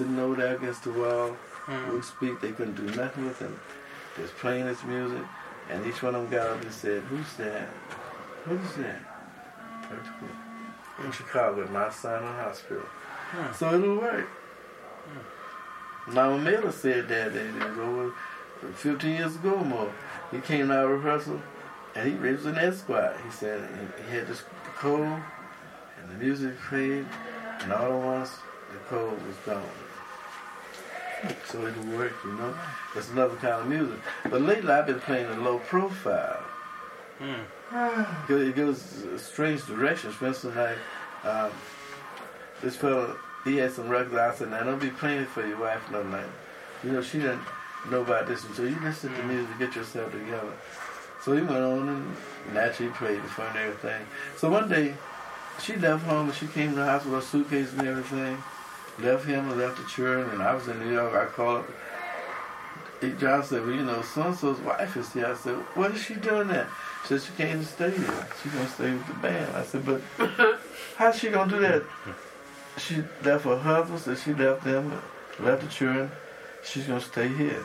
sitting over there against the wall. Mm. We speak, they couldn't do nothing with him. Just playing this music. And each one of them got up and said, Who's that? Who's that? In Chicago, at Mount Sinai Hospital. Hmm. So it'll work. Hmm. Now, Miller said that, that it was over 15 years ago or more. He came to our rehearsal and he was an squad. He said he had this cold and the music played, and all at once the cold was gone. So it worked, you know. It's another kind of music. But lately I've been playing a low profile. Mm. It goes strange directions. For instance, like um, this fellow, he had some records. I said, now don't be playing it for your wife, no night. You know, she didn't know about this. So you listen to music, get yourself together. So he went on and naturally played the fun and everything. So one day, she left home and she came to the house with her suitcase and everything. Left him and left the children, and I was in New York. I called up. John said, Well, you know, so and so's wife is here. I said, What is she doing there? She said, She came to stay here. She's going to stay with the band. I said, But how's she going to do that? She left her husband, so she left them, left the children. She's going to stay here.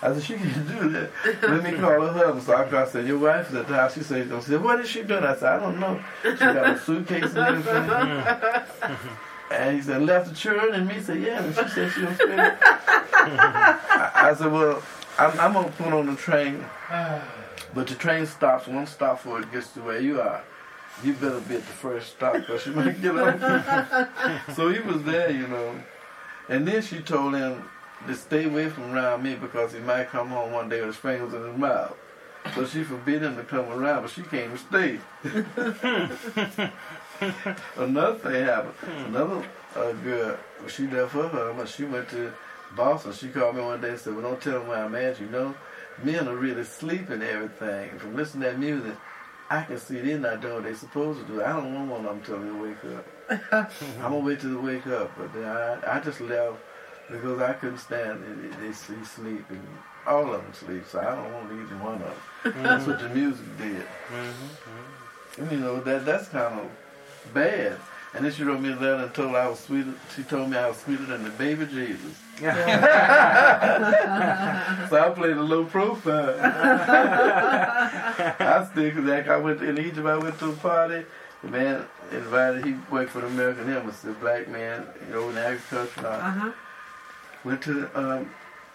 I said, she can do that. Let me call her husband. So I called, I said, your wife is at the house. She said, she said, what is she doing? I said, I don't know. She got a suitcase and everything. and he said, left the children and me said, yeah. And she said she was stay. I, I said, well, I'm, I'm going to put on the train. But the train stops one stop before it gets to where you are. You better be at the first stop because she might get off. so he was there, you know. And then she told him, to stay away from around me because he might come home one day with his fingers in his mouth. So she forbid him to come around, but she came to stay. Another thing happened. Another uh, girl, she left her husband. She went to Boston. She called me one day and said, Well, don't tell them where I'm at. You know, men are really sleeping everything. From listening to that music, I can see they're not doing what they're supposed to do. I don't want one of them me to wake up. I'm going to wait till they wake up. But then I, I just left because I couldn't stand it. They, see sleep, and all of them sleep, so I don't want either one of them. Mm -hmm. That's what the music did. Mm -hmm. And, you know, that that's kind of bad. And then she wrote me a letter and told I was sweeter. She told me I was sweeter than the baby Jesus. so I played a low profile. I still, like I went in Egypt, I went to a party. The man invited, he worked for the American Embassy, a black man, you know, in agriculture. Uh -huh went to um,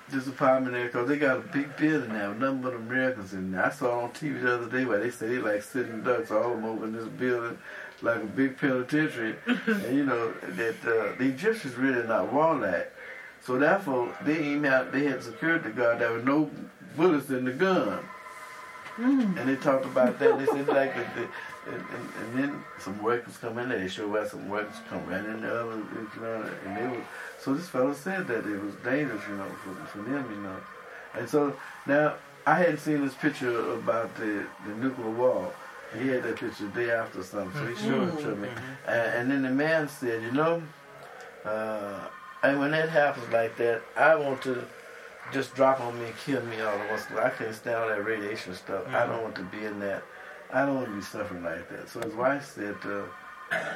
this apartment there because they got a big building now, nothing but Americans in there. I saw on TV the other day where they say they like sitting ducks all over in this building like a big penitentiary. and you know, that uh, the Egyptians really not warlike. So therefore, they even had, they had security guard. There were no bullets in the gun. Mm. And they talked about that. They said like the and, and, and, then some workers come in there. They show where some workers come in the other, you know, and they were so this fellow said that it was dangerous, you know, for, for them, you know. And so now I hadn't seen this picture about the, the nuclear war. He had that picture the day after something, so he showed it to me. Mm-hmm. And, and then the man said, you know, uh, and when that happens like that, I want to just drop on me and kill me all at once. I can't stand all that radiation stuff. I don't want to be in that. I don't want to be suffering like that. So his wife said, uh,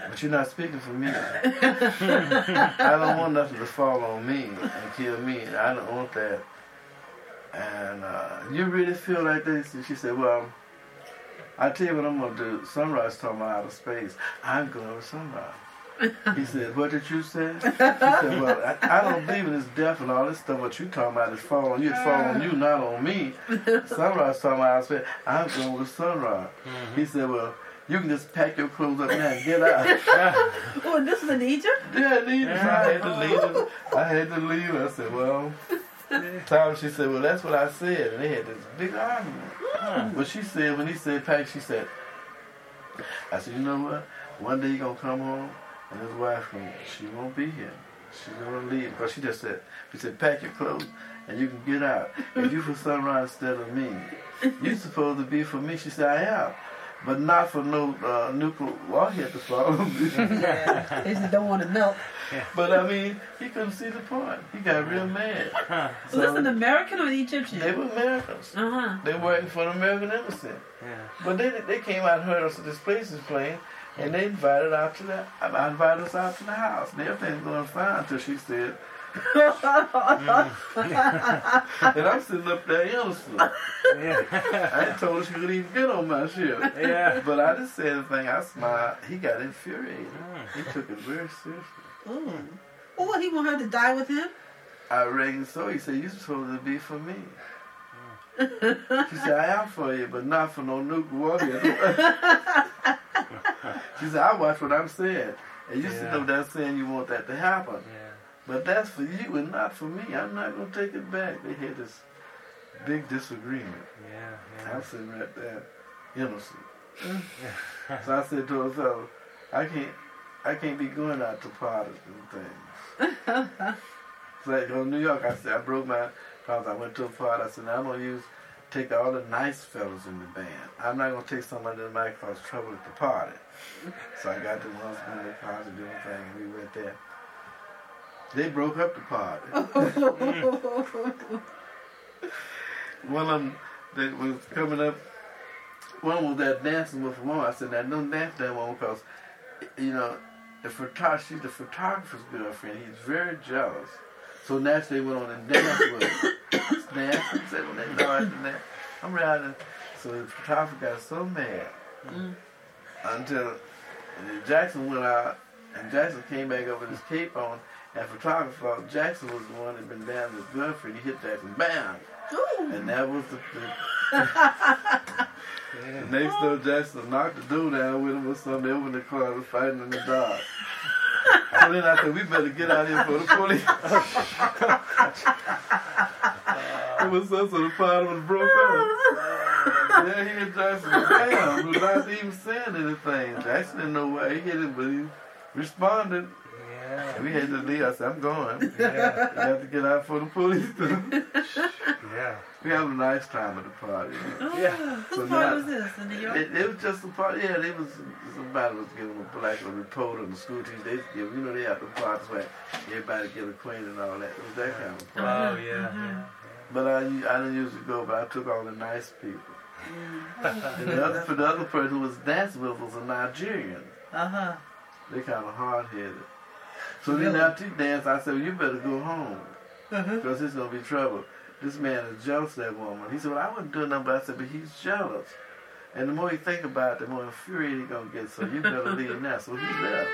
but you're not speaking for me. I don't want nothing to fall on me and kill me. I don't want that. And uh, you really feel like this? And she said, Well, I tell you what I'm going to do. Sun Ra talking about outer space. I'm going to Sun Ra. He said, What did you say? She said, Well, I, I, don't believe in this death and all this stuff. What you talking about is fall on you. It's fall on you, not on me. Sun Ra talking about outer space. I'm going with Sun Ra. Mm -hmm. He said, Well, you can just pack your clothes up now and get out. oh, this is in Egypt? Yeah, in Egypt. Yeah. I had to leave. I had to leave. I said, well, Tom, she said, well, that's what I said. And they had this big argument. Huh. But she said, when he said pack, she said, I said, you know what? One day you're going to come home and his wife, she won't be here. She's going to leave. Because she just said, she said, pack your clothes and you can get out. If you for Sun Ra instead of me, you're supposed to be for me. She said, I am but not for no uh, nuclear warhead to fall. yeah, they just don't want to melt. But I mean, he couldn't see the point. He got real mad. So, was this an American or Egyptian? They were Americans. Uh-huh. They were working for the American embassy. Yeah. But they they came out and heard us at this place is playing, And they invited out to the, I invited us out to the house. And everything's going fine until she said, and I'm sitting up there innocent. Yeah. I ain't told her she could even get on my ship. Yeah. But I just said the thing. I smiled. He got infuriated. Mm. He took it very seriously. Mm. Well, he want her to die with him? I reckon so. He said, You're supposed to be for me. She said, I am for you, but not for no nuke warrior. she said, I watch what I'm saying. And you yeah. sit up there saying you want that to happen. Yeah. But that's for you and not for me. I'm not going to take it back. They had this big disagreement. Yeah, yeah. I'm sitting right there, innocent. so I said to myself, I can't, I can't be going out to parties and things. so I go to New York. I said, I broke my promise. I went to a party. I said, I'm going to use, take all the nice fellas in the band. I'm not going to take somebody that might cause trouble at the party. so I got the ones in the party doing thing, and we went there. They broke up the party. one of them that was coming up, one was that dancing with one. I said, now don't dance that one because, you know, the photographer, she's the photographer's girlfriend. He's very jealous. So naturally they went on and danced with her. dance and said, when they after that, I'm riding. So the photographer got so mad mm. until Jackson went out and Jackson came back up with his cape on and photographer thought Jackson was the one that had been down his girlfriend. He hit Jackson, bam! Ooh. And that was the. the, the next door, Jackson knocked the dude down with him or something. They opened the car and fighting in the dark. So then I said, we better get out here for the police. it was so, so the party was broke up. yeah, he hit Jackson, bam, without even saying anything. Jackson didn't know why he hit him, but he responded. Yeah. We had to leave. I said, I'm going. Yeah. we have to get out for the police. yeah. We have a nice time at the party. Oh, yeah. Whose so party was this? In New York? It, it was just a party. Yeah, it was somebody was giving a black a report on the school teacher. They give, you know, they have the parties where everybody get acquainted and all that. It was that kind of party. Oh, yeah. Mm -hmm. yeah. But I, I didn't usually go, but I took all the nice people. Mm. and the other, for the other person who was dancing with was a Nigerian. Uh huh. They kind of hard headed. So then after he danced, I said, well, you better go home. Because uh-huh. there's going to be trouble. This man is jealous of that woman. He said, well, I wouldn't do nothing, but I said, but he's jealous. And the more you think about it, the more infuriated he's going to get. So you better leave now. So he left.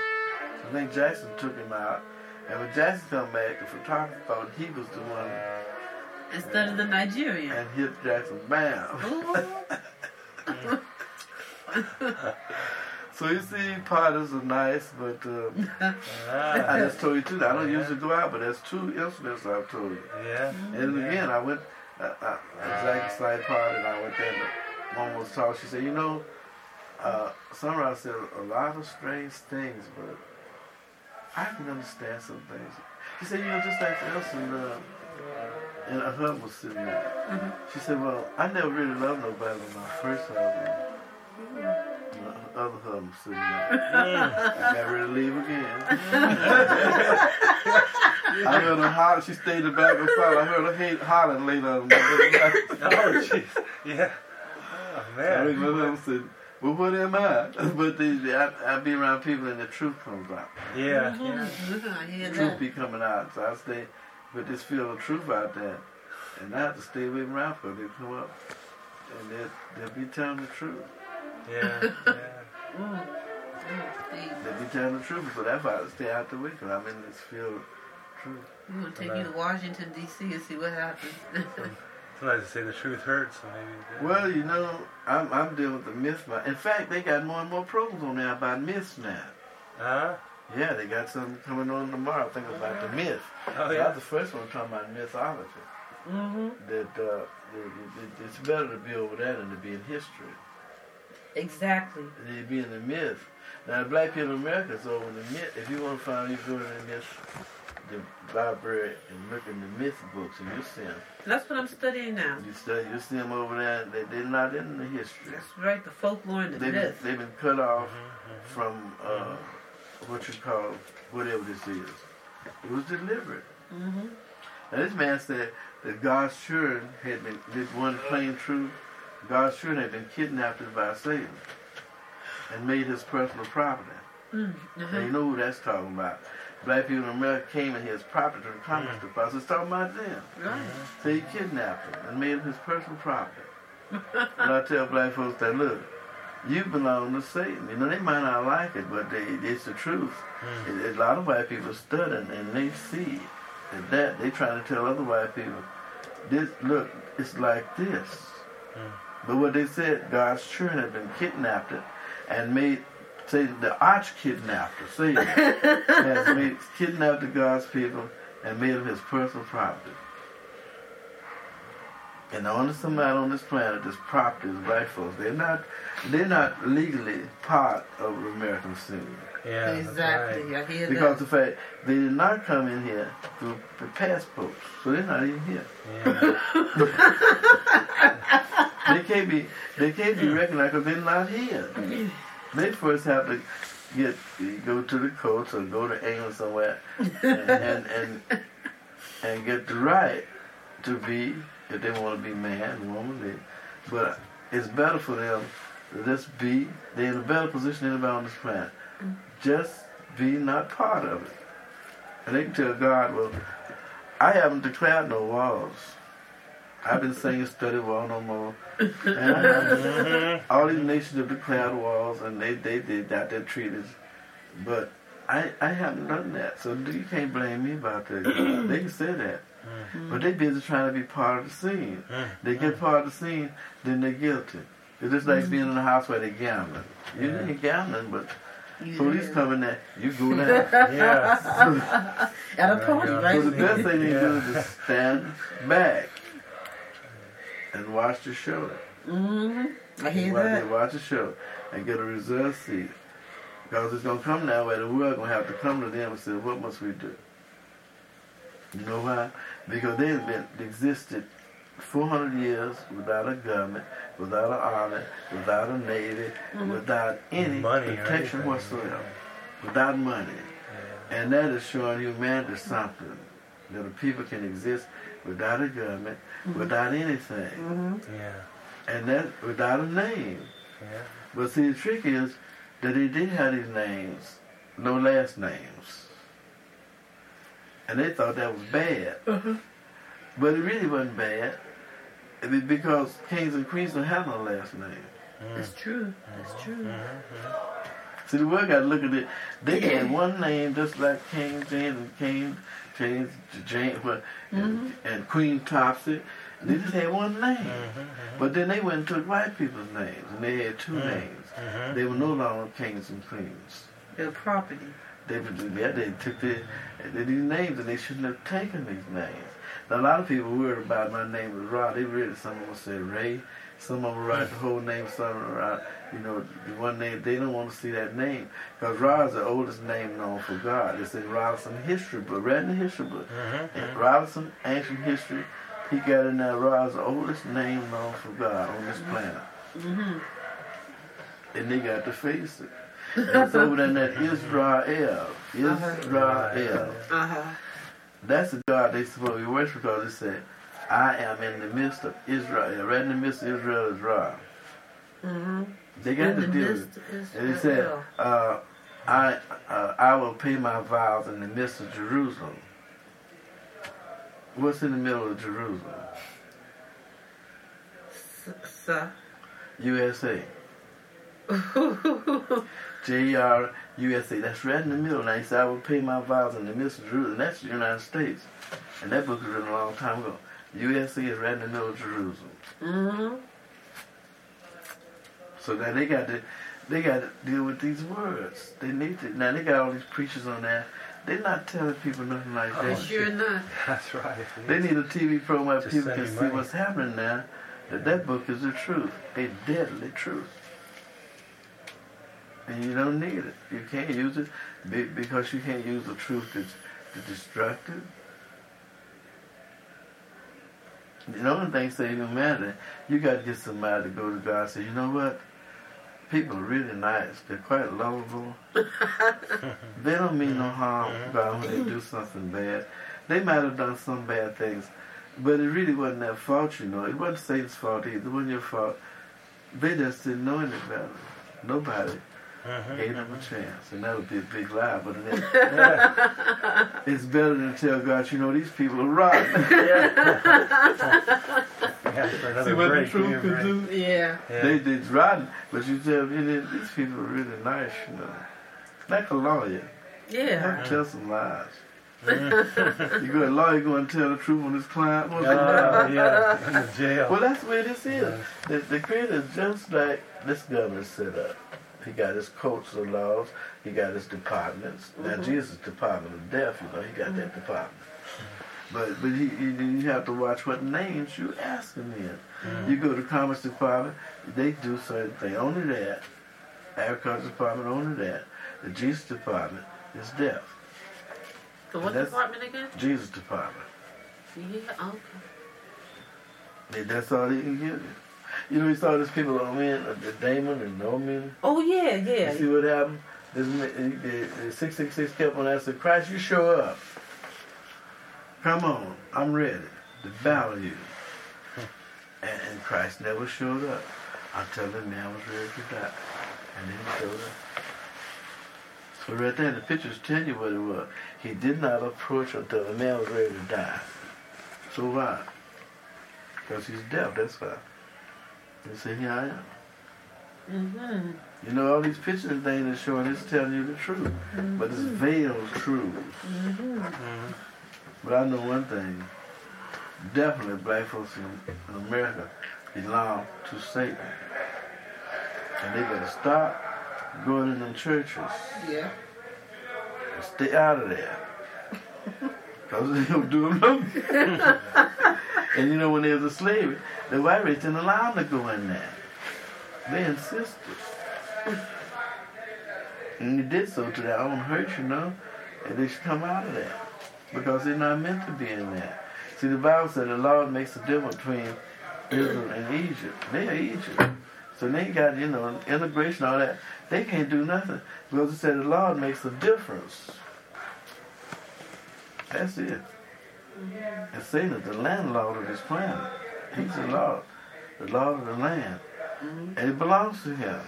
I think Jackson took him out. And when Jackson come back, the photographer thought he was the one. Instead of the Nigerian. And hit Jackson, bam. So you see, parties are nice, but uh, I just told you too. I don't usually go out, but there's two incidents I've told you. Yeah. And again, I went I, uh, exact side party, and I went there. And one was talking. She said, "You know, uh, Sun Ra said a lot of strange things, but I can understand some things." She said, "You know, just like Elson." Uh, and her husband was sitting there. Mm -hmm. She said, Well, I never really loved nobody but my first husband. Other husband sitting there. I got ready to leave again. I heard her holler. She stayed in the back of the car. I heard her hate, hollering later on. oh, jeez. Yeah. Oh, man. I looked at him said, well, what am I? But the, I, I be around people and the truth comes out. Yeah. yeah. The truth be coming out. So I stay with this feel of truth out there. And I have to stay away from around because they come up and they'll, they'll be telling the truth. Yeah, yeah. Mm. They be telling the truth, so that's why I stay out the way, because I'm in this field of truth. We're going to take you to Washington, D.C. and see what happens. Sometimes they say the truth hurts, so maybe. Well, you know, I'm, I'm dealing with the myth. In fact, they got more and more programs on there about myths now. Uh-huh. Yeah, they got something coming on tomorrow. I think about the myth. Oh, yeah. That's the first one talking about mythology. Mm-hmm. That uh, it, it, it's better to be over there than to be in history. Exactly. they'd be in the myth. Now, the black people in America, so in the myth, if you want to find, you go in the myth, the library and look in the myth books and you see them. That's what I'm studying now. You study, you see them over there, they, they're not in the history. That's right, the folklore and the they've myth. Been, they've been cut off mm-hmm, mm-hmm. from uh, what you call, whatever this is. It was deliberate. Mm-hmm. Now, this man said that God's children had been, this one plain truth God's children had been kidnapped by Satan. and made his personal property. Mm, And uh-huh. you know who that's talking about. Black people in America came in his property to the Commerce Department. It's talking about them. Right. So he kidnapped him and made him his personal property. and I tell black folks that, look, you belong to Satan. You know, they might not like it, but they, it's the truth. Mm. A lot of white people studying and they see that, that they trying to tell other white people, this look, it's like this. Mm. But what they said, God's children have been kidnapped and made, say, the arch kidnapper, Satan, has made, kidnapped the God's people and made them his personal property. And the only somebody on this planet that's property is black folks. They're not, they're not legally part of American scene. Yeah, that's exactly. right. I hear Because that. the fact they did not come in here through the passports, so they're not even here. Yeah. They can't be they can't be recognized because they're not here. They first have to get go to the coast or go to England somewhere and and and, and get the right to be if they want to be man, woman. They, but it's better for them to just be. They're in a better position than anybody on this planet. Just be not part of it. And they can tell God, well, I haven't declared no walls. I've been saying study wall no more. And I haven't. All these nations have declared walls and they, they, they got their treaties. But I I haven't done that. So you can't blame me about that. they can say that. But they busy trying to be part of the scene. Mm. They get part of the scene, then they're guilty. It's just like being in a house where they're gambling. You Yeah. ain't gambling, but You- police come in there, you go down. Yeah. At a party, Yeah, right? So the best thing they do Yeah. is stand back and watch the show. hmm I hear While that. watch the show and get a reserve seat. Because it's going to come now where the world going to have to come to them and say, what must we do? You know why? Because they've been existed 400 years without a government, without an army, without a navy, mm-hmm. without any Money protection anything. whatsoever, without money. And that is showing humanity something. That the people can exist without a government, mm-hmm. without anything. hmm Yeah. And that without a name. Yeah. But see, the trick is that they did have these names, no last names. And they thought that was bad. Uh-huh. But it really wasn't bad. It because kings and queens don't have no last name. Mm. That's true. That's true. Mhm. See, the world got to look at it. They had one name just like King James and King James, James well, and, and Queen Topsy. They just had one name. Mhm. But then they went and took white people's names, and they had two Mm. names. Mhm. They were no longer kings and queens. The property. They yeah, they took the, these names and they shouldn't have taken these names. A lot of people worried about my name was Ra. They really some of them said Ray. Some of them write the whole name. Some of them write, you know, the one name. They don't want to see that name because Ra is the oldest name known for God. It's in Robinson history book. Read in the history book. Mhm. In Robinson ancient history, he got in there. Ra's the oldest name known for God on this planet. hmm And they got to face it. It's over there in that Israel. Israel. Uh-huh. That's the God they supposed to be worshiping because it said, I am in the midst of Israel. Right in the midst of Israel is Ra. hmm They got In to the deal with it. And it said, uh, I, uh, I will pay my vows in the midst of Jerusalem. What's in the middle of Jerusalem? S-. USA. J-E-R USA. That's right in the middle. Now he said, I will pay my vows in the midst of Jerusalem. That's the United States. And that book was written a long time ago. USA is right in the middle of Jerusalem. Mm-hmm. So now they got to they got to deal with these words. They need to now they got all these preachers on there. They're not telling people nothing like They that. sure not. That's right. They need a TV program where Just people can see money. what's happening now. That that book is the truth, a deadly truth. And you don't need it. You can't use it because you can't use the truth to distract it. The only thing saving humanity, you got to get somebody to go to God and say, you know what? People are really nice. They're quite lovable. they don't mean no harm mm-hmm. to God when they do something bad. They might have done some bad things, but it really wasn't their fault, you know. It wasn't Satan's fault either. It wasn't your fault. They just didn't know any better. Nobody. Mhm. Gave them a chance. And that would be a big lie, but it ain't. Yeah. it's better to tell God, you know, these people are rotten. Yeah, See what the break. give me a truth can do? Yeah. Yeah. They did rotten, but you tell me that these people are really nice, you know. Like a lawyer. Yeah. Don't tell some lies. You go a lawyer going to tell the truth on his client. What's Oh, yeah, in the jail. Well, that's where this is. Yes. The, the creator is just like this government set up. He got his courts of laws. He got his departments. Now, Jesus' Department of Death, you know, he got that department. But but he, he, you have to watch what names you ask him in. Mhm. You go to Commerce Department, they do certain things. Only that. Agriculture Department, only that. The Jesus Department is death. The what department again? Jesus Department. Yeah, okay. And That's all he can give you. You know, he saw these people on in, uh, the Damien and Omen. Oh, yeah, You yeah. see what happened? This, the, the 666 kept on asking, Christ, you show up. Come on, I'm ready to battle you. And, and Christ never showed up I until the man was ready to die. And then he showed up. So right there, the pictures tell you what it was. He did not approach until the man was ready to die. So why? Because he's deaf, that's why. He said, here I am. Mm-hmm. You know, all these pictures and things are showing it's telling you the truth. But it's veiled truth. Mm-hmm. Mhm. But I know one thing. Definitely black folks in, in America belong to Satan. And they better stop going in them churches Yeah. and stay out of there. Because they don't do them no good. And you know, when there was a slavery, the white race didn't allow them to go in there. They insisted. And they did so to their own hurt, you know, and they should come out of there. Because they're not meant to be in there. See, the Bible said the Lord makes a difference between Israel and Egypt. They are Egypt. So they got, you know, integration, all that. They can't do nothing. Because it said the Lord makes a difference. That's it. And Satan is the landlord of this planet. He's the Lord, the Lord of the land. Mm-hmm. And it belongs to him.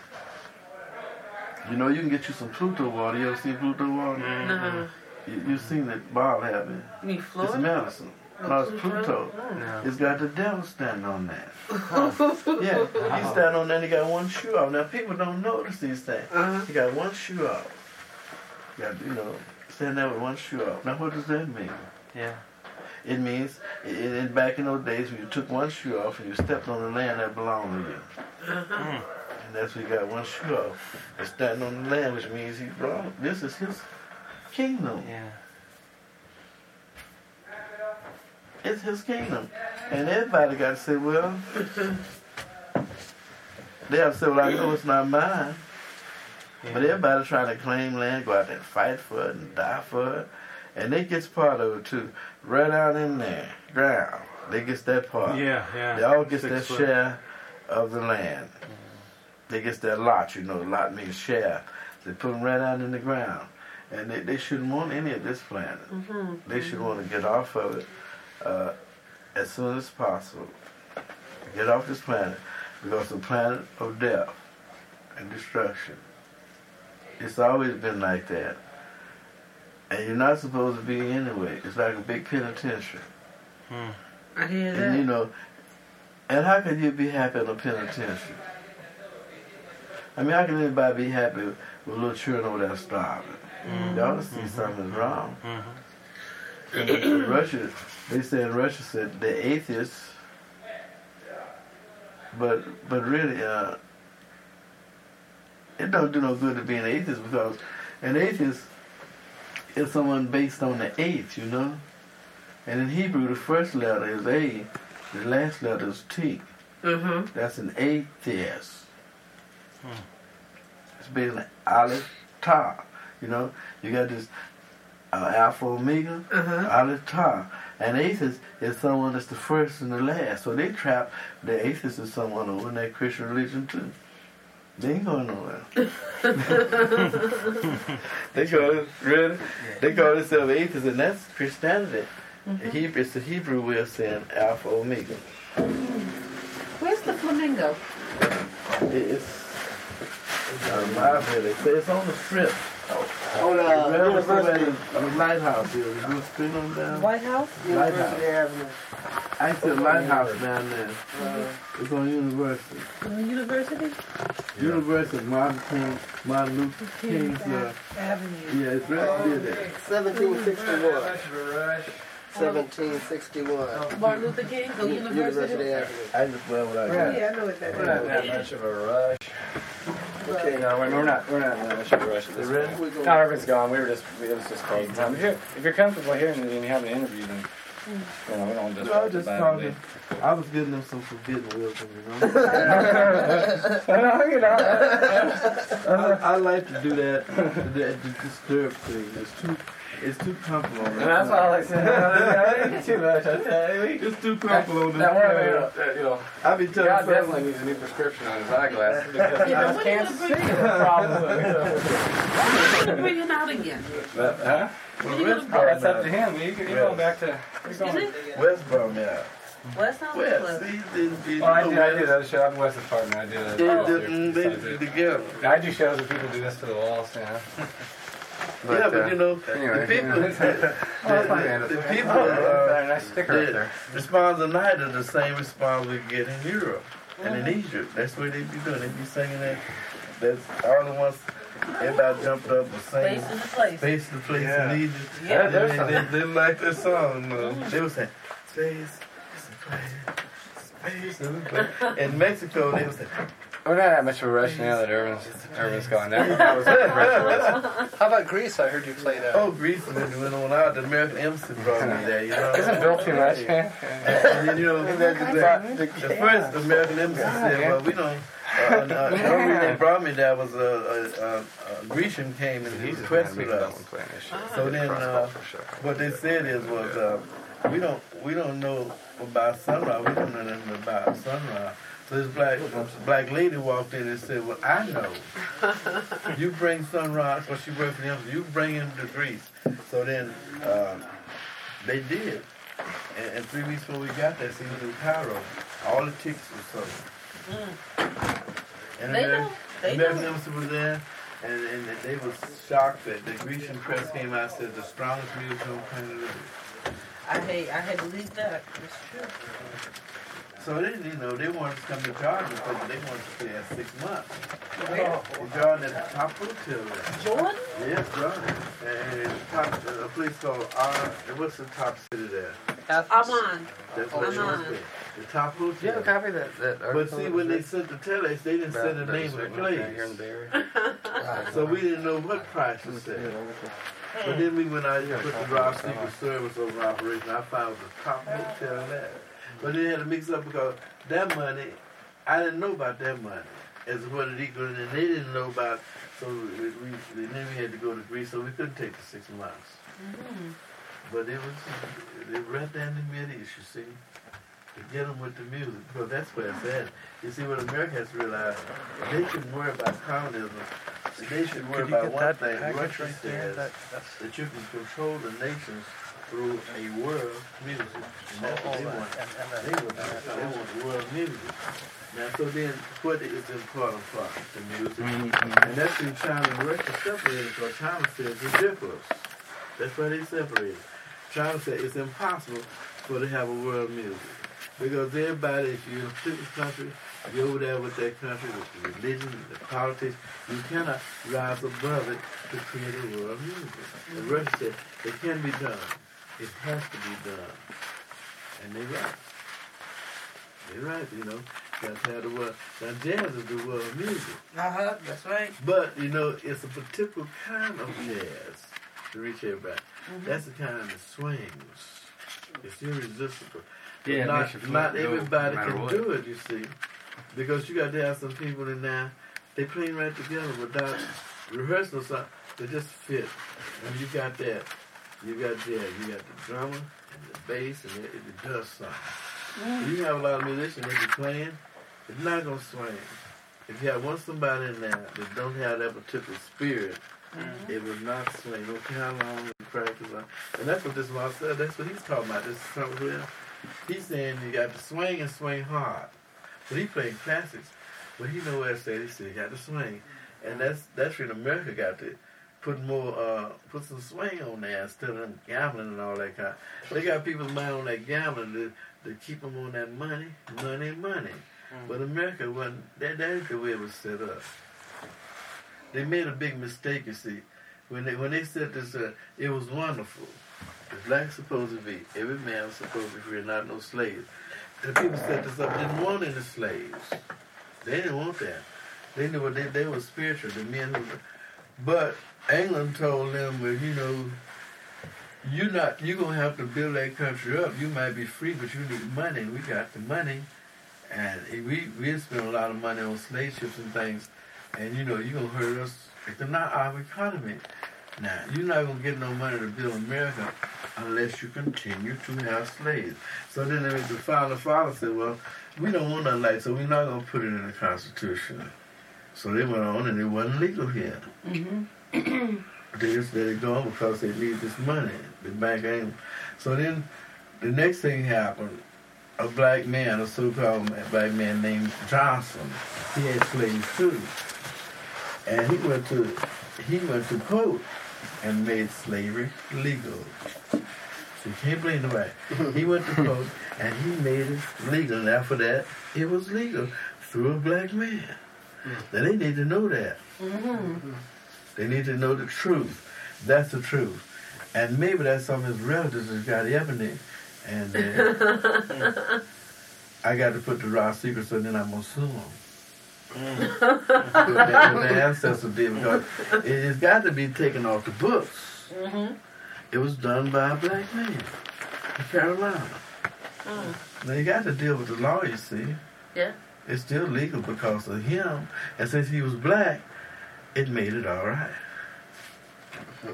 You know, you can get you some Pluto water. You ever seen Pluto water? Mm-hmm. No. You, you've seen it, Bob have it. You mean It's Florida? medicine. Oh, no, it's Pluto. No. Oh. It's got the devil standing on that. Yeah, he uh-huh. standing on that. He got one shoe off. Now people don't notice these things. Uh-huh. He got one shoe off. He got you know standing there with one shoe off. Now what does that mean? Yeah. It means in, in back in those days when you took one shoe off and you stepped on the land that belonged to you, Uh-huh. Mm. and that's where he got one shoe off. And standing on the land, which means he belonged. This is his kingdom. Yeah. It's his kingdom. And everybody got to say, well, they have to say, well, I know it's not mine. But everybody trying to claim land, go out there and fight for it and die for it. And they gets part of it too. Right out in there, ground. They gets that part. Yeah, yeah. They all get Six their foot. share of the land. They gets their lot, you know, lot means share. They put them right out in the ground. And they, they shouldn't want any of this planet. Mm-hmm. They should want to get off of it uh, as soon as possible. Get off this planet because the planet of death and destruction. It's always been like that. And you're not supposed to be anyway. It's like a big penitentiary. Mm. I hear that. And you know, and how can you be happy in a penitentiary? I mean, how can anybody be happy with little children over there starving? Mm-hmm. Y'all see something's wrong. Mhm. And in Russia, they say in Russia said the atheists, but but really, uh, it don't do no good to be an atheist because an atheist is someone based on the eighth, you know. And in Hebrew, the first letter is A, the last letter is T. Mm-hmm. That's an atheist. Hmm. It's based on Aleph Ta. You know, you got this uh, Alpha Omega. Uh-huh. Aleph Ta. An atheist is someone that's the first and the last. So they trap the atheist is someone over in that Christian religion too. They ain't going nowhere. they call it really. They call themselves atheists, and that's Christianity. Mm-hmm. The Hebrew, it's the Hebrew way of saying Alpha Omega. Where's the flamingo? It- It's. They say it's on the strip. On Right uh, where University, the lighthouse is. You go spin on down. White House? University Avenue. I said a lighthouse down there. Uh, It's on University. On University? University, Martin King, Martin Luther King's, uh, Avenue. yeah, it's right near there. 1761. 1761. Martin Luther King, go University University. Avenue. I just wear what I Yeah. got. Yeah, I know what that We're not in that is. much of a rush. Okay. No, we're we're not. We're not in that much of a rush. At this ready? point. We No, gonna, everything's gone. We were just. It was just closing time. If you're, if you're comfortable here and you have an interview, then you know we don't just. No, I was just talking. I was giving them some forbidden wisdom, you know. no, you know. I, I like to do that, that to disturb things. It's too, it's too comfortable. on And that's side. all I like I didn't too much. I tell you. It's too comfortable on this Now, we're, you know, I be telling God some- definitely needs a new prescription on his eyeglasses because he Yeah, just what can't are you see gonna the problems. What are you bringing out again? But, huh? Well, you West gonna- That's up to him. You, you're going back to. You're Is going. West brought. West House West, Club. see, they, they, well, I you did. I did other show. I'm West's partner. I did. They, Other they, they, besides they together. I do shows where people do this to the walls, you know. yeah, but you know, anyway, the people, you know. the, Well, the, the people, Oh, uh, a nice sticker the there. response tonight are the same response we get in Europe and in Egypt. That's what they be doing. They be singing that. That's all the ones. Everybody jumped up and sang. Place in the place. Face the place Yeah. in Egypt. Yeah, they, there's they, they, like that song. Uh, they was saying, space, space, space. In Mexico, they was saying, We're not that much of a rush now that Irvin's, Irvin's gone. That, that was what the how about Greece? I heard you play that. oh, Greece went, went on out. The American Embassy brought me there, you know. Isn't Bill too much, man? And then, you know, the, the, the first American Embassy said, well, we don't. Uh, uh, the only reason they brought me there was a, a, a, a Grecian came and he requested us. So then, uh, what they said is was uh, we don't we don't know about Sun Ra. We don't know nothing about Sun Ra. So this black black lady walked in and said, "Well, I know. You bring Sun Ra. Well, she worked for them. You bring him to Greece." So then uh, they did. And, and three weeks before we got there, we was in Cairo. All the tickets were sold. And They Ameri- know. American. Embassy was there, and, and they were shocked that the Grecian press came out and said the strongest music on planet Earth. I hate, I had to leave that. It's true. So they, you know, they wanted to come to Jordan because they wanted to stay there six months. Where? In Jordan at the top hotel there. Jordan? Yes, Jordan. And the top, a place called, uh, what's the top city there? Amman. That's what it Amman. was. The top Do you have a hotel. copy of that? that But see, when was they sent the telex, they didn't send the name of the written Here in the place. So we didn't know what price to say. But then we went out and put the Rob Secret Service over operation. I found it was the top hotel there. But they had to mix up because that money, I didn't know about that money as what it equaled, and they didn't know about. So we, we, then we had to go to Greece, so we couldn't take the six months. Mm-hmm. But it was they right down the mid east, you see, to get them with the music because that's where it's at. You see, what America has realized, they shouldn't worry about communism. They should worry about one thing. Russia says that you can control the nations through a world music. And that's what they want. They want, they want world music. Now, so then, what is important part? The music. And that's when China and Russia separated because China says it's different. That's why they separated. China said it's impossible for to have a world music. Because everybody, if you're in a particular country, you're over there with that country, with the religion, the politics, you cannot rise above it to create a world music. And Russia said it can be done. It has to be done. And they're right. They're right, you know. That's how the world. Now, jazz is the world music. Uh huh. That's right. But, you know, it's a particular kind of jazz to reach everybody. That's the kind that swings. It's irresistible. Yeah, not, makes you feel not good, everybody no can what. do it, you see. Because you got to have some people in there, they playing right together without rehearsal or something. They just fit. And you got that. You got jazz. You got the drummer and the bass, and it, it does something. You have a lot of musicians that be playing, it's not going to swing. If you have one somebody in there that don't have that particular spirit, mm-hmm. it will not swing. No matter how long you practice. on. And that's what this one said. That's what he's talking about. This is something real. He's saying you got to swing and swing hard. But he playing classics. But he know what I said. He said you got to swing. And that's that's when America got to put more, uh, put some swing on there instead of gambling and all that kind. They got people's mind on that gambling to, to keep them on that money, money, money. But America wasn't, that, that's the way it was set up. They made a big mistake, you see. When they, when they said this, uh, it was wonderful. The black's supposed to be, every man was supposed to be free, not no slaves. The people set this up, didn't want any slaves. They didn't want that. They knew what they, they were spiritual, the men who, but England told them, well, you know, you're not, you're going to have to build that country up. You might be free, but you need money. We got the money. And we, we spent a lot of money on slave ships and things. And, you know, you're to hurt us. It's not our economy. Now, you're not going to get no money to build America unless you continue to have slaves. So then the founder father said, well, we don't want nothing like so we're not going to put it in the Constitution. So they went on and it wasn't legal here. Mm-hmm. they just let it go because they need this money. The bank ain't. So then the next thing happened. A black man, a so-called black man named Johnson, he had slaves too. And he went to he went to court and made slavery legal. So you can't blame the white. He went to court and he made it legal. And after that, it was legal through a black man. Now they need to know that. Mm-hmm. They need to know the truth. That's the truth. And maybe that's some of his relatives has got ebony. And uh, I got to put the raw secret so then I'm going to sue them. what the ancestors did because it has got to be taken off the books. Mm-hmm. It was done by a black man in Carolina. Mm. Now you got to deal with the law, you see. Yeah. It's still legal because of him. And since he was black, it made it all right.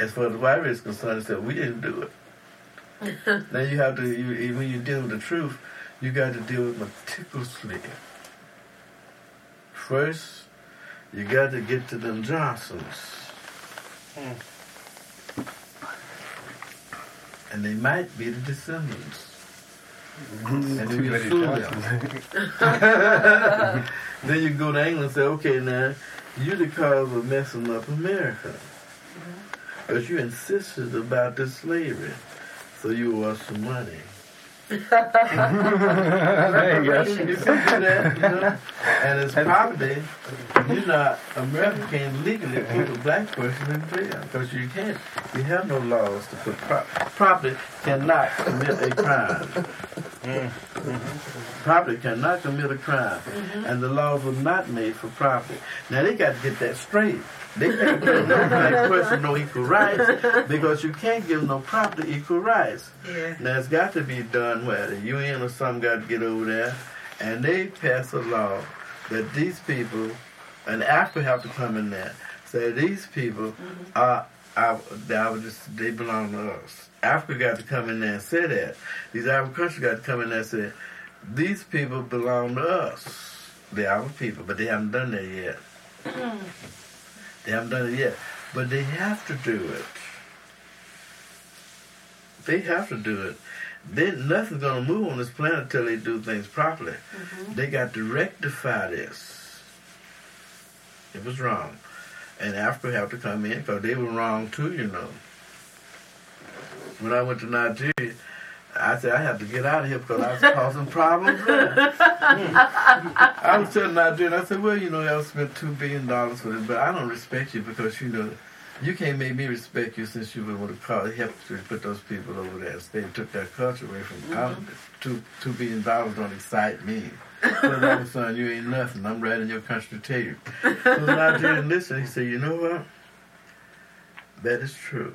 As far as the white race is concerned, it said, we didn't do it. now you have to, you, when you deal with the truth, you got to deal with meticulously. First, you got to get to them Johnsons. Hmm. And they might be the descendants. And you many sue Johnsons. them. then you go to England and say, okay, now, you're the cause of messing up America. Mm-hmm. Because you insisted about this slavery. So you owe us some money. There you go. You can do that, you know? And it's property. You're not, America can't legally put a black person in jail. Because you can't, you have no laws to put pro- property cannot commit a crime. Mm-hmm. Property cannot commit a crime. Mm-hmm. And the laws were not made for property. Now they got to get that straight. They can't give no black person no equal rights because you can't give no property equal rights. Yeah. Now it's got to be done where the UN or something got to get over there, and they pass a law that these people, and Africa have to come in there, say these people mm-hmm. are, are they, just, they belong to us. Africa got to come in there and say that. These African countries got to come in there and say these people belong to us. They're our people, but they haven't done that yet. Mm. They haven't done it yet, but they have to do it. They have to do it. Then nothing's gonna move on this planet until they do things properly. Mm-hmm. They got to rectify this. It was wrong, and Africa have to come in because they were wrong too. You know. When I went to Nigeria, I said I have to get out of here because I was causing problems. I was telling Nigeria, I said, well, you know, y'all spent two billion dollars for this, but I don't respect you because you know you can't make me respect you since you were to call, help to put those people over there. They took that culture away from me. I- mm-hmm. Two two billion dollars don't excite me. So all of a sudden you ain't nothing. I'm right in your country to tell you. So Nigerian listened. He said, you know what? That is true.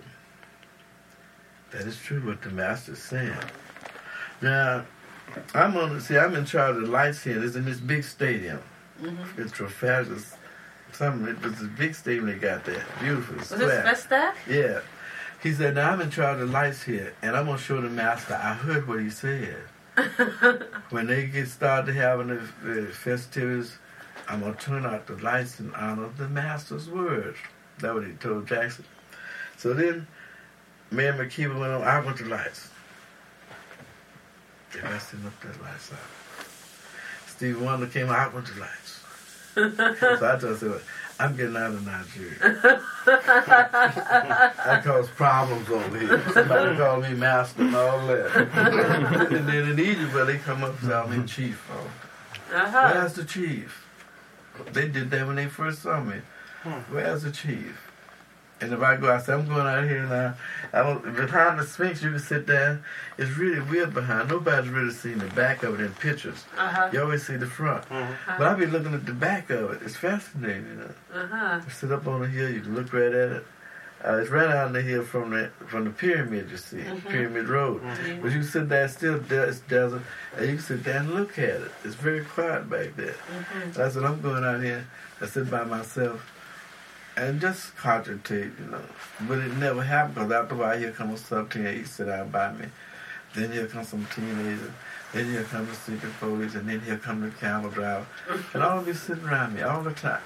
That is true what the master's saying. Now, I'm on. See, I'm in charge of the lights here. It's in this big stadium. Mm-hmm. It's Trafalgar. Something. It was a big stadium they got there. Beautiful. Was this. Yeah. He said, now I'm in charge of the lights here, and I'm going to show the master. I heard what he said. when they get started having the, the festivities, I'm going to turn out the lights in honor of the master's words. That's what he told Jackson. So then, Miriam Makeba went on, I went to lights. They messing up that lights out. Steve Wonder came out, I went to lights. so I just said, I'm getting out of Nigeria. that caused problems over here. Somebody called me master and all that. and then in Egypt, where they come up and say, I'm chief. Oh. Uh-huh. Where's the chief? They did that when they first saw me. Where's the chief? And if I go, I say, I'm going out here now. I don't, behind the Sphinx, you can sit there. It's really weird behind. Nobody's really seen the back of it in pictures. Uh-huh. You always see the front. But I've been looking at the back of it. It's fascinating. Uh-huh. You sit up on the hill, you can look right at it. Uh, it's right down the hill from the from the pyramid, you see, Pyramid Road. But you sit there, still it's desert, and you can sit there and look at it. It's very quiet back there. So I said, I'm going out here I sit by myself and just concentrate, you know. But it never happened because after a while, here comes some teenager sit down by me. Then here comes some teenager. Then here comes the secret police, and then here comes the camel driver. And all of these sitting around me all the time.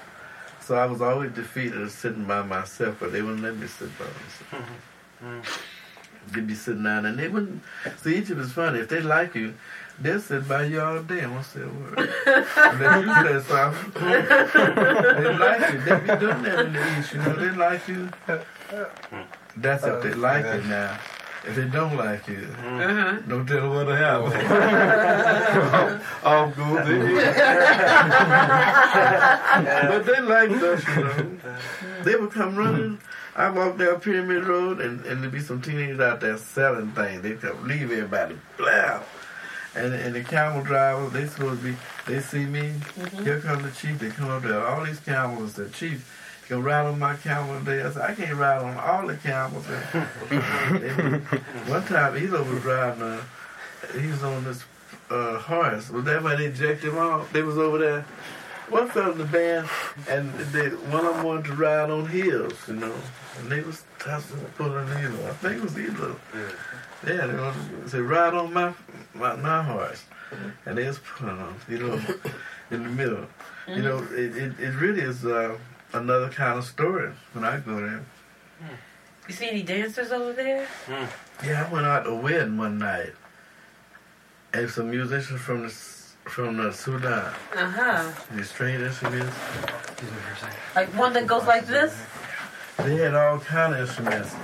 So I was always defeated of sitting by myself, but they wouldn't let me sit by myself. Mm-hmm. Mm-hmm. They'd be sitting down and they wouldn't. See, Egypt is funny. If they like you, they'll sit by you all day and won't say a word. and then you say something. they like you. They be doing that in the East, you know. They like you. That's if they like you now. If they don't like you, Uh-huh. don't tell them what happened. Off goes the But they liked us, you know. They would come running. I walked down Pyramid Road, and, and there'd be some teenagers out there selling things. They'd come leave everybody. Blah. And, and the camel drivers, they supposed to be, they see me, here come the chief, they come up there, all these camels, the chief, you can ride on my camel today. I said, I can't ride on all the camels. One time, Elo was driving, uh, he was on this uh, horse. Was that when they jacked him off? They was over there. One fell in the band, and they, one of them wanted to ride on hills, you know. And they was tussling, pulling Elo. I think it was Elo. Yeah, they wanted to say, ride on my, my, my horse. And they was pulling on, you know, in the middle. You know, it, it, it really is uh, another kind of story when I go there. You see any dancers over there? Yeah, I went out to a wedding one night, and some musicians from the from the Sudan. Uh-huh. These strange instruments. Like one that goes like this? They had all kind of instruments.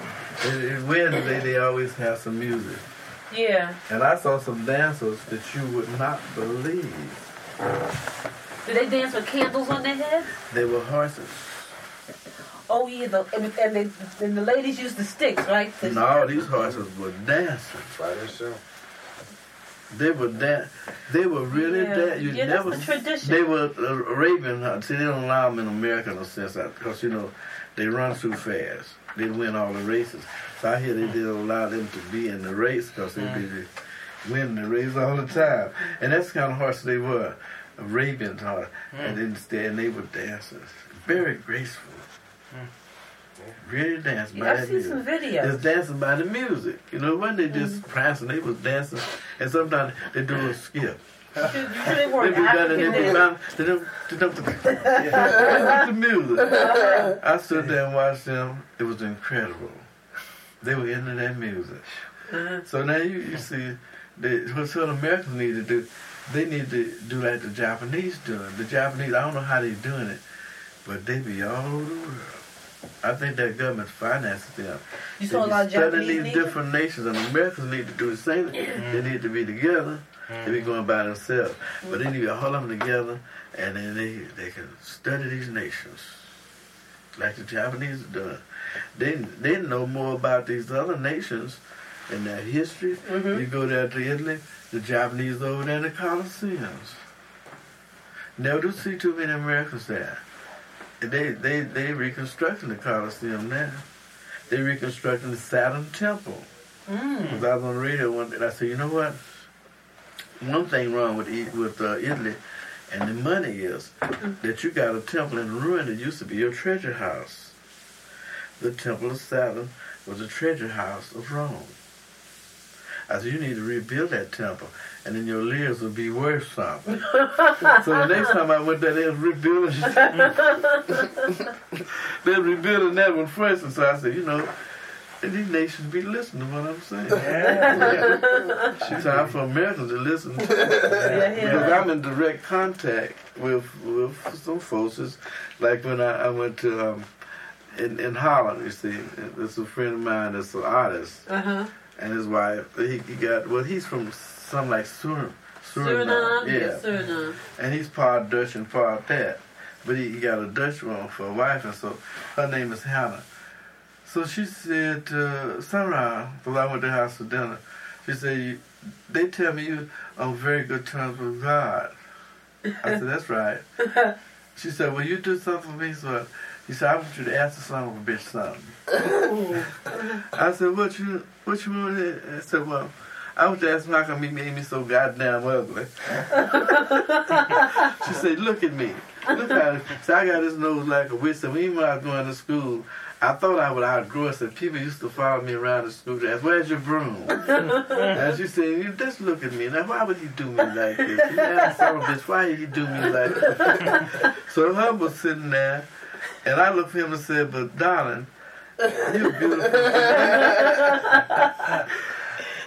At at weddings, they, they always have some music. Yeah. And I saw some dancers that you would not believe. Do they dance with candles on their heads? They were horses. Oh yeah, the, and, and, they, and the ladies used the sticks, right? The- And all these horses were dancing. By themselves. They were dan- They were really Yeah. dancing. You Yeah, that's never. the tradition. They were uh, Arabian. uh, See, they don't allow them in America in a sense because you know they run too fast. They win all the races. So I hear they didn't allow them to be in the race because they mm. be the- win the race all the time. And that's the kind of horse they were, Arabian horse. And instead, mm. they were dancers, very graceful. Mm. Really dancing by Yeah, I've that seen music. some videos. Just dancing by the music. You know, when they just prancing, they was dancing. And sometimes they do a skip. You sure they They weren't be done and African they be then? done. They don't, they don't, yeah. the music. I stood there and watched them. It was incredible. They were into that music. Uh-huh. So now you, you see, they, what what Americans need to do, they need to do like the Japanese doing. The Japanese, I don't know how they're doing it, but they be all over the world. I think that government finances them. You They saw a be lot of studying Japanese these nature? different nations, and Americans need to do the same. They need to be together. They be going by themselves, but then to hold them together, and then they they can study these nations, like the Japanese are doing. They they know more about these other nations and their history. Mhm. You go there to Italy, the Japanese over there in the Colosseums. Never do see too many Americans there. They they they reconstructing the Colosseum now. They reconstructing the Saturn Temple. Mm. Because I was on the radio one day, and I said, you know what? One thing wrong with with uh, Italy, and the money is that you got a temple in ruin that used to be your treasure house. The Temple of Saturn was a treasure house of Rome. I said, you need to rebuild that temple, and then your lives will be worth something. so the next time I went there, they was rebuilding. they was rebuilding that one first, and so I said, you know, these nations be listening to what I'm saying. Yeah. It's time for Americans to listen. To Yeah, yeah. Because. I'm in direct contact with with some forces. Like when I, I went to um, in in Holland. You see, there's a friend of mine that's an artist, Uh huh. and his wife. He, he got well. He's from some like Suriname. Suriname. yeah. Yeah, Suriname. And he's part Dutch and part that. But he, he got a Dutch woman for a wife, and so her name is Hannah. So she said, uh, somehow, because I went to her house for dinner, she said, they tell me you are on very good terms with God. I said, that's right. She said, will you do something for me? So he said, I want you to ask the son of a bitch something. I said, what you, what you want? to-" I said, well, I want to ask him how come he made me so goddamn ugly. She said, look at me. Look how, see, I got this nose like a whistle. Even when I was going to school, I thought I would outgrow it. So people used to follow me around the school ask, where's your broom? and she said, you just look at me. Now, why would you do me like this? You son of a bitch, why did you do me like this? so her was sitting there, and I looked at him and said, but darling, you're beautiful.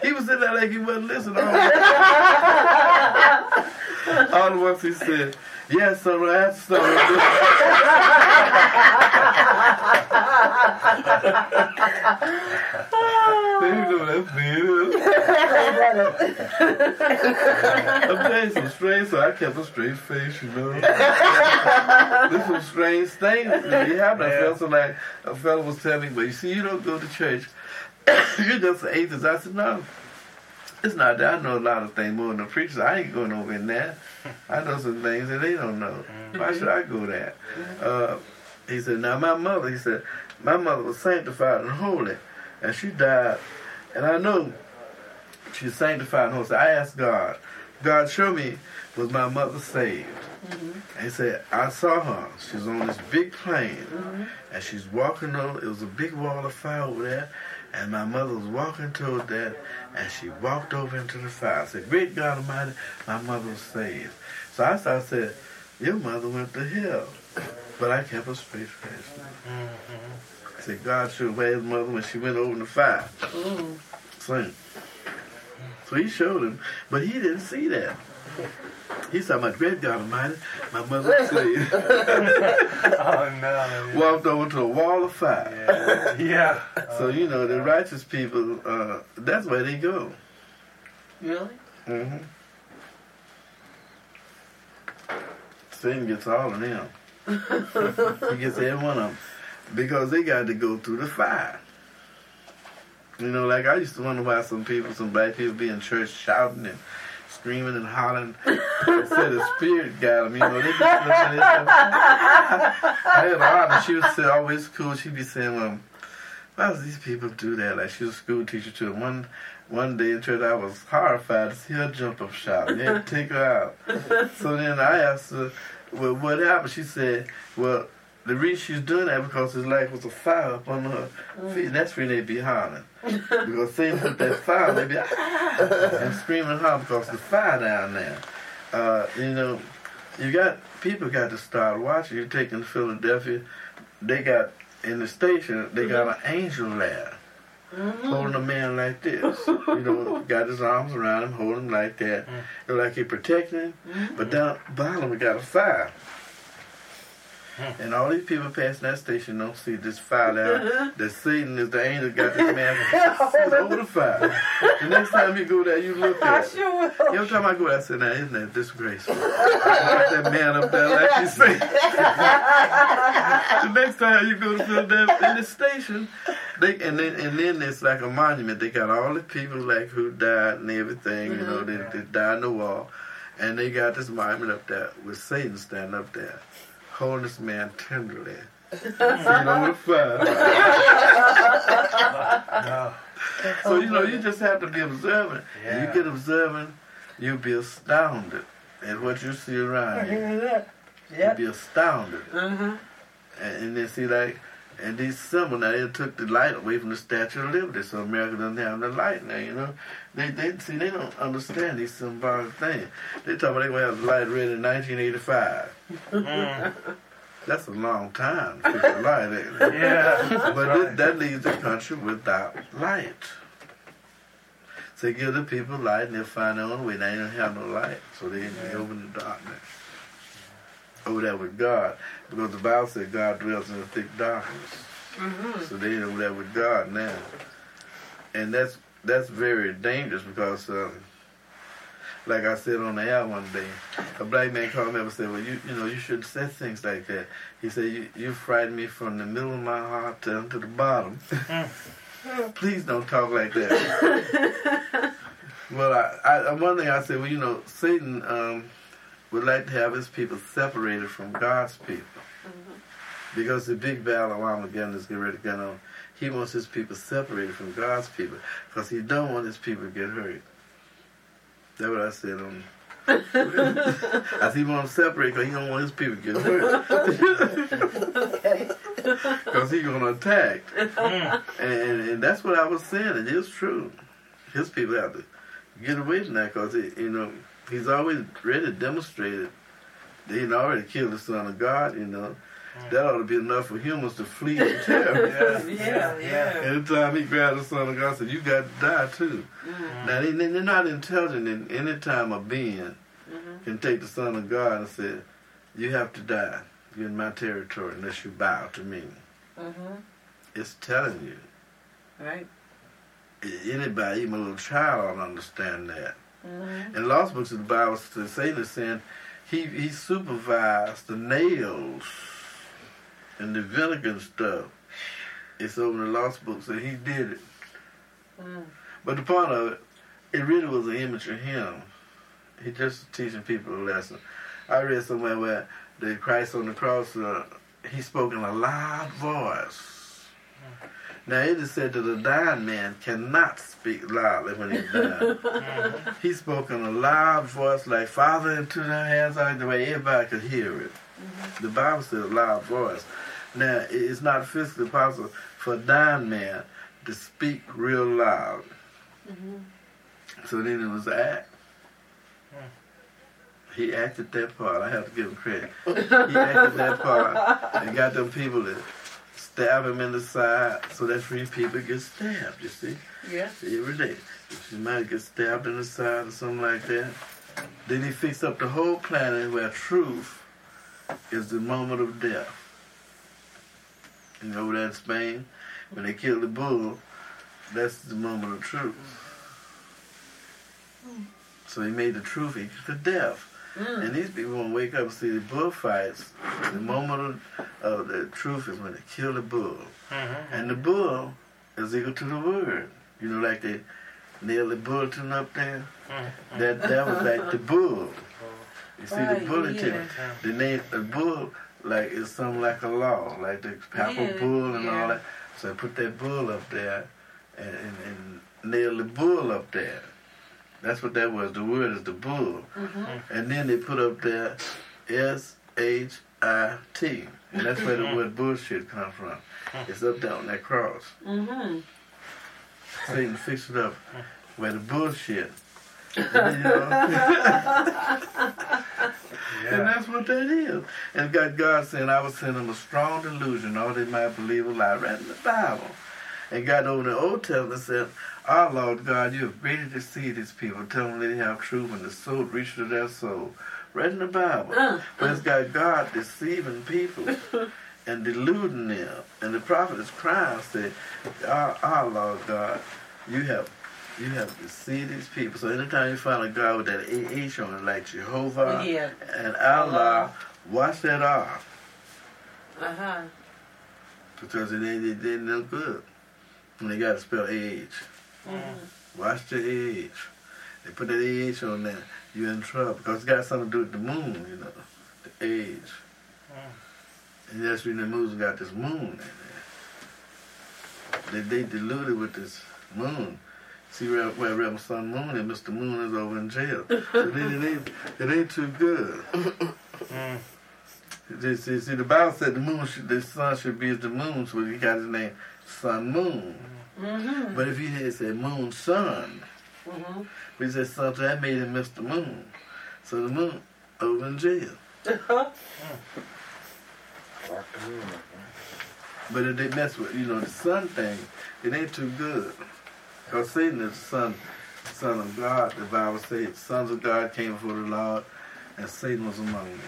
he was sitting there like he wasn't listening. All all at once he said, Yes, sir, I have you know that's me. I'm you some strange, so I kept a straight face, you know. There's some strange things that happened. I felt so like a fellow was telling me, but you see, you don't go to church. You're just an atheist. I said, no. It's not that. I know a lot of things more than the preachers. I ain't going over in there. I know some things that they don't know. Why mm-hmm. should I go there? Mm-hmm. Uh, he said, now my mother, he said, my mother was sanctified and holy. And she died. And I know she's sanctified and holy. So I asked God, God, show me, was my mother saved? And he said, I saw her. She's on this big plane. And she's walking over, it was a big wall of fire over there. And my mother was walking toward that, and she walked over into the fire. I said, Great God Almighty, my mother was saved. So I started said, Your mother went to hell. But I kept a straight face. Mm-hmm. I said, God showed where his mother when she went over in the fire. Same. So he showed him, but he didn't see that. He said, My great God Almighty, my mother was saved. Oh, no. Walked over to a wall of fire. Yeah. So, you know, the righteous people, uh, that's where they go. Really? Mm hmm. Satan gets all of them. he gets every one of them. Because they got to go through the fire. You know, like I used to wonder why some people, some black people be in church shouting and screaming and hollering. They said the spirit got them, you know. They be looking at. I aunt, and she was always cool. She'd be saying, well, why does these people do that? Like she was a school teacher too. One one day in church, I was horrified to see her jump up shouting. They had to take her out. so then I asked her, well, what happened? She said, well, the reason she's doing that because it's like was a fire up on her feet. And that's when they be hollering. because Satan put that fire, they be ah, and screaming hard because the fire down there. Uh, you know, you got people got to start watching. You take in Philadelphia, they got in the station, they got an angel there holding a man like this. You know, got his arms around him, holding him like that. Look like he protecting him. But down bottom, we got a fire. And all these people passing that station don't see this fire down. That Satan is the angel got this man over the fire. The next time you go there, you look at it. sure. Every time I go there, I say, now, isn't that disgraceful? Got that man up there like you say. the next time you go to Philadelphia, in the station, they and then and then it's like a monument. They got all the people like who died and everything, you know, mm-hmm. they, they died on the wall. And they got this monument up there with Satan standing up there, holding this man tenderly. Feet on the fire. So you know, you just have to be observant. And Yeah. you get observant, you'll be astounded at what you see around you. You'll be astounded. Uh-huh. And, and then see like, and these symbols now they took the light away from the Statue of Liberty, so America doesn't have the light now. You know, they they see they don't understand these symbolic things. They talk about they gonna have the light ready in 1985. That's a long time to light, ain't it? Yeah. But that, that leaves the country without light. So they give the people light and they'll find their own way. They don't have no light. So they, they open the darkness. Over there with God. Because the Bible says God dwells in the thick darkness. So they over there with God now. And that's that's very dangerous because um, like I said on the air one day, a black man called me up and said, Well you you know, you shouldn't say things like that. He said, You you frightened me from the middle of my heart down to the bottom. Mm. Please don't talk like that. well, I, I, uh, one thing I said, well, you know, Satan um, would like to have his people separated from God's people. Mm-hmm. Because the big battle of Armageddon is getting ready to get on. He wants his people separated from God's people because he don't want his people to get hurt. That's what I said on. I see he want them separated because he don't want his people to get hurt. Because he's going to attack. Mm. And, and that's what I was saying. It is true. His people have to get away from that because, you know, he's always ready to demonstrate it. They had already killed the Son of God, you know. That ought to be enough for humans to flee in terror. Yeah, yeah. yeah. Anytime he grabbed the Son of God, said, You got to die too. Now, they, they're not intelligent in any time a being can take the Son of God and say, You have to die. You're in my territory unless you bow to me. Mm-hmm. It's telling you. Right. Anybody, even a little child, ought to understand that. Mm-hmm. In lost books of the Bible, Satan is saying he, he supervised the nails and the vinegar stuff. It's over in the lost books that he did it. Mm. But the part of it, it really was an image of him. He just teaching people a lesson. I read somewhere where the Christ on the cross, uh, he spoke in a loud voice. Now it is said that a dying man cannot speak loudly when he's dying. he spoke in a loud voice like, Father, into thy hands I the way everybody could hear it. The Bible says loud voice. Now, it's not physically possible for a dying man to speak real loud. Mm-hmm. So then it was act. Hmm. He acted that part. I have to give him credit. He acted that part and got them people to stab him in the side so that three people get stabbed, you see? Yeah. Every day. She might get stabbed in the side or something like that. Then he fixed up the whole planet where truth is the moment of death. You know that in Spain? When they kill the bull, that's the moment of truth. So he made the truth equal to death. Mm. And these people to wake up and see the bullfights. The moment of, of the truth is when they kill the bull. Mm-hmm. And the bull is equal to the word. You know, like they nailed the bulletin up there. Mm-hmm. That that was like the bull. You see Right, the bulletin. yeah. The name the bull like it's something like a law, like the papal Yeah, bull and yeah. all that. So I put that bull up there and, and, and nail the bull up there. That's what that was. The word is the bull. And then they put up there S H I T. And that's where the word bullshit comes from. It's up there on that cross. Mm-hmm. Satan fixed it up where the bullshit. You know, and that's what that is. And God, God said, I will send them a strong delusion, all they might believe a lie. Right in the Bible. And God over the Old Testament said, Our Lord God, you have greatly deceived these people, telling them they have truth and the soul reach to their soul. Right in the Bible. But it's got God deceiving people and deluding them. And the prophet is crying, say, our, our Lord God, you have you have to see these people. So anytime you find a God with that H on it, like Jehovah Yeah. and Allah, Allah. wash that off. Uh-huh. Because it ain't, it ain't no good. And they got to spell age. Watch the age. They put that age on there, you're in trouble. Because it's got something to do with the moon, you know, the age. And that's when the moon's got this moon in there. They, they deluded with this moon. See where, where Rebel Sun Moon and Mr. Moon is over in jail. So then it ain't, it ain't too good. See, see, see, the Bible said the moon should, the sun should be as the moon, so he got his name Sun Moon. Mm-hmm. But if he had said Moon Sun, Mm-hmm. we said something that made him Mr. Moon. So the moon over in jail. But if they mess with, you know, the sun thing, it ain't too good. Because Satan is the son, son of God. The Bible says sons of God came before the Lord, and Satan was among them.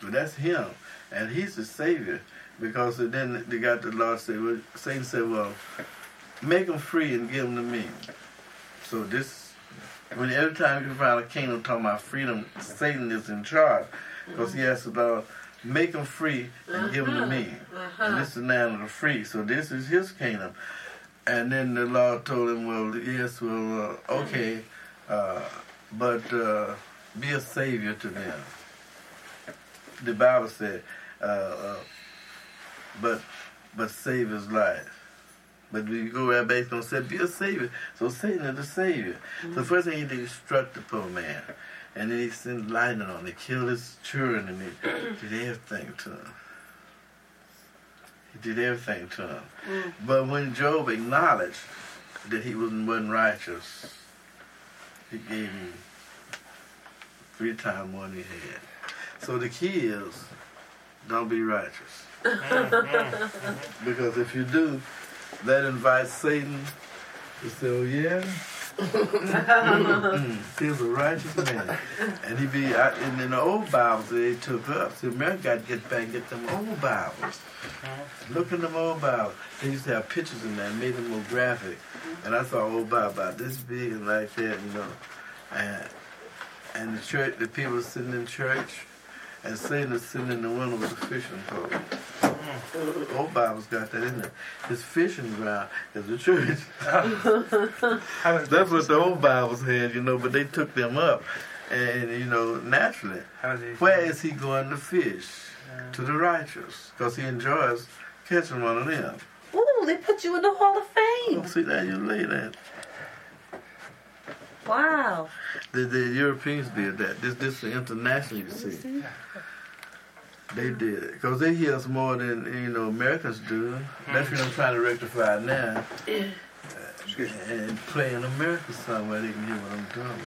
But that's him. And he's the Savior. Because then they got the Lord say, well, Satan said, well, make them free and give them to me. So this, when every time you find a kingdom talking about freedom, Satan is in charge. Because he has to Lord, make them free and give them to me. And uh-huh. this is the land of the free. So this is his kingdom. And then the Lord told him, well, yes, well, uh, okay, uh, but uh, be a savior to them. The Bible said, uh, uh, but but save his life. But we go right back and say, be a savior. So Satan is the savior. So the first thing he did, he struck the poor man. And then he sent lightning on him. He killed his children and he did everything to him. He did everything to him. Mm. But when Job acknowledged that he wasn't, wasn't righteous, he gave him three times more than he had. So the key is don't be righteous. Mm-hmm. because if you do, that invites Satan to say, oh, yeah? He's a righteous man. And he be, out, and in the old Bibles they took up, see, America got to get back and get them old Bibles. Look in them old Bibles. They used to have pictures in there and made them more graphic. And I saw old Bible about this big and like that, you know. And, and the church, the people sitting in church, and Satan is sitting in the window with a fishing pole. Old Bible's got that in there. His fishing ground is the church. That's what the old Bibles had, you know, but they took them up. And, you know, naturally, where is he going to fish? To the righteous, because he enjoys catching one of them. Ooh, they put you in the Hall of Oh, Fame. see, that? you lay that. Wow. The, the Europeans did that. This this is international, you see. They did. Because they hear us more than, you know, Americans do. That's what I'm trying to rectify now. Uh, and play in America somewhere they can hear what I'm doing.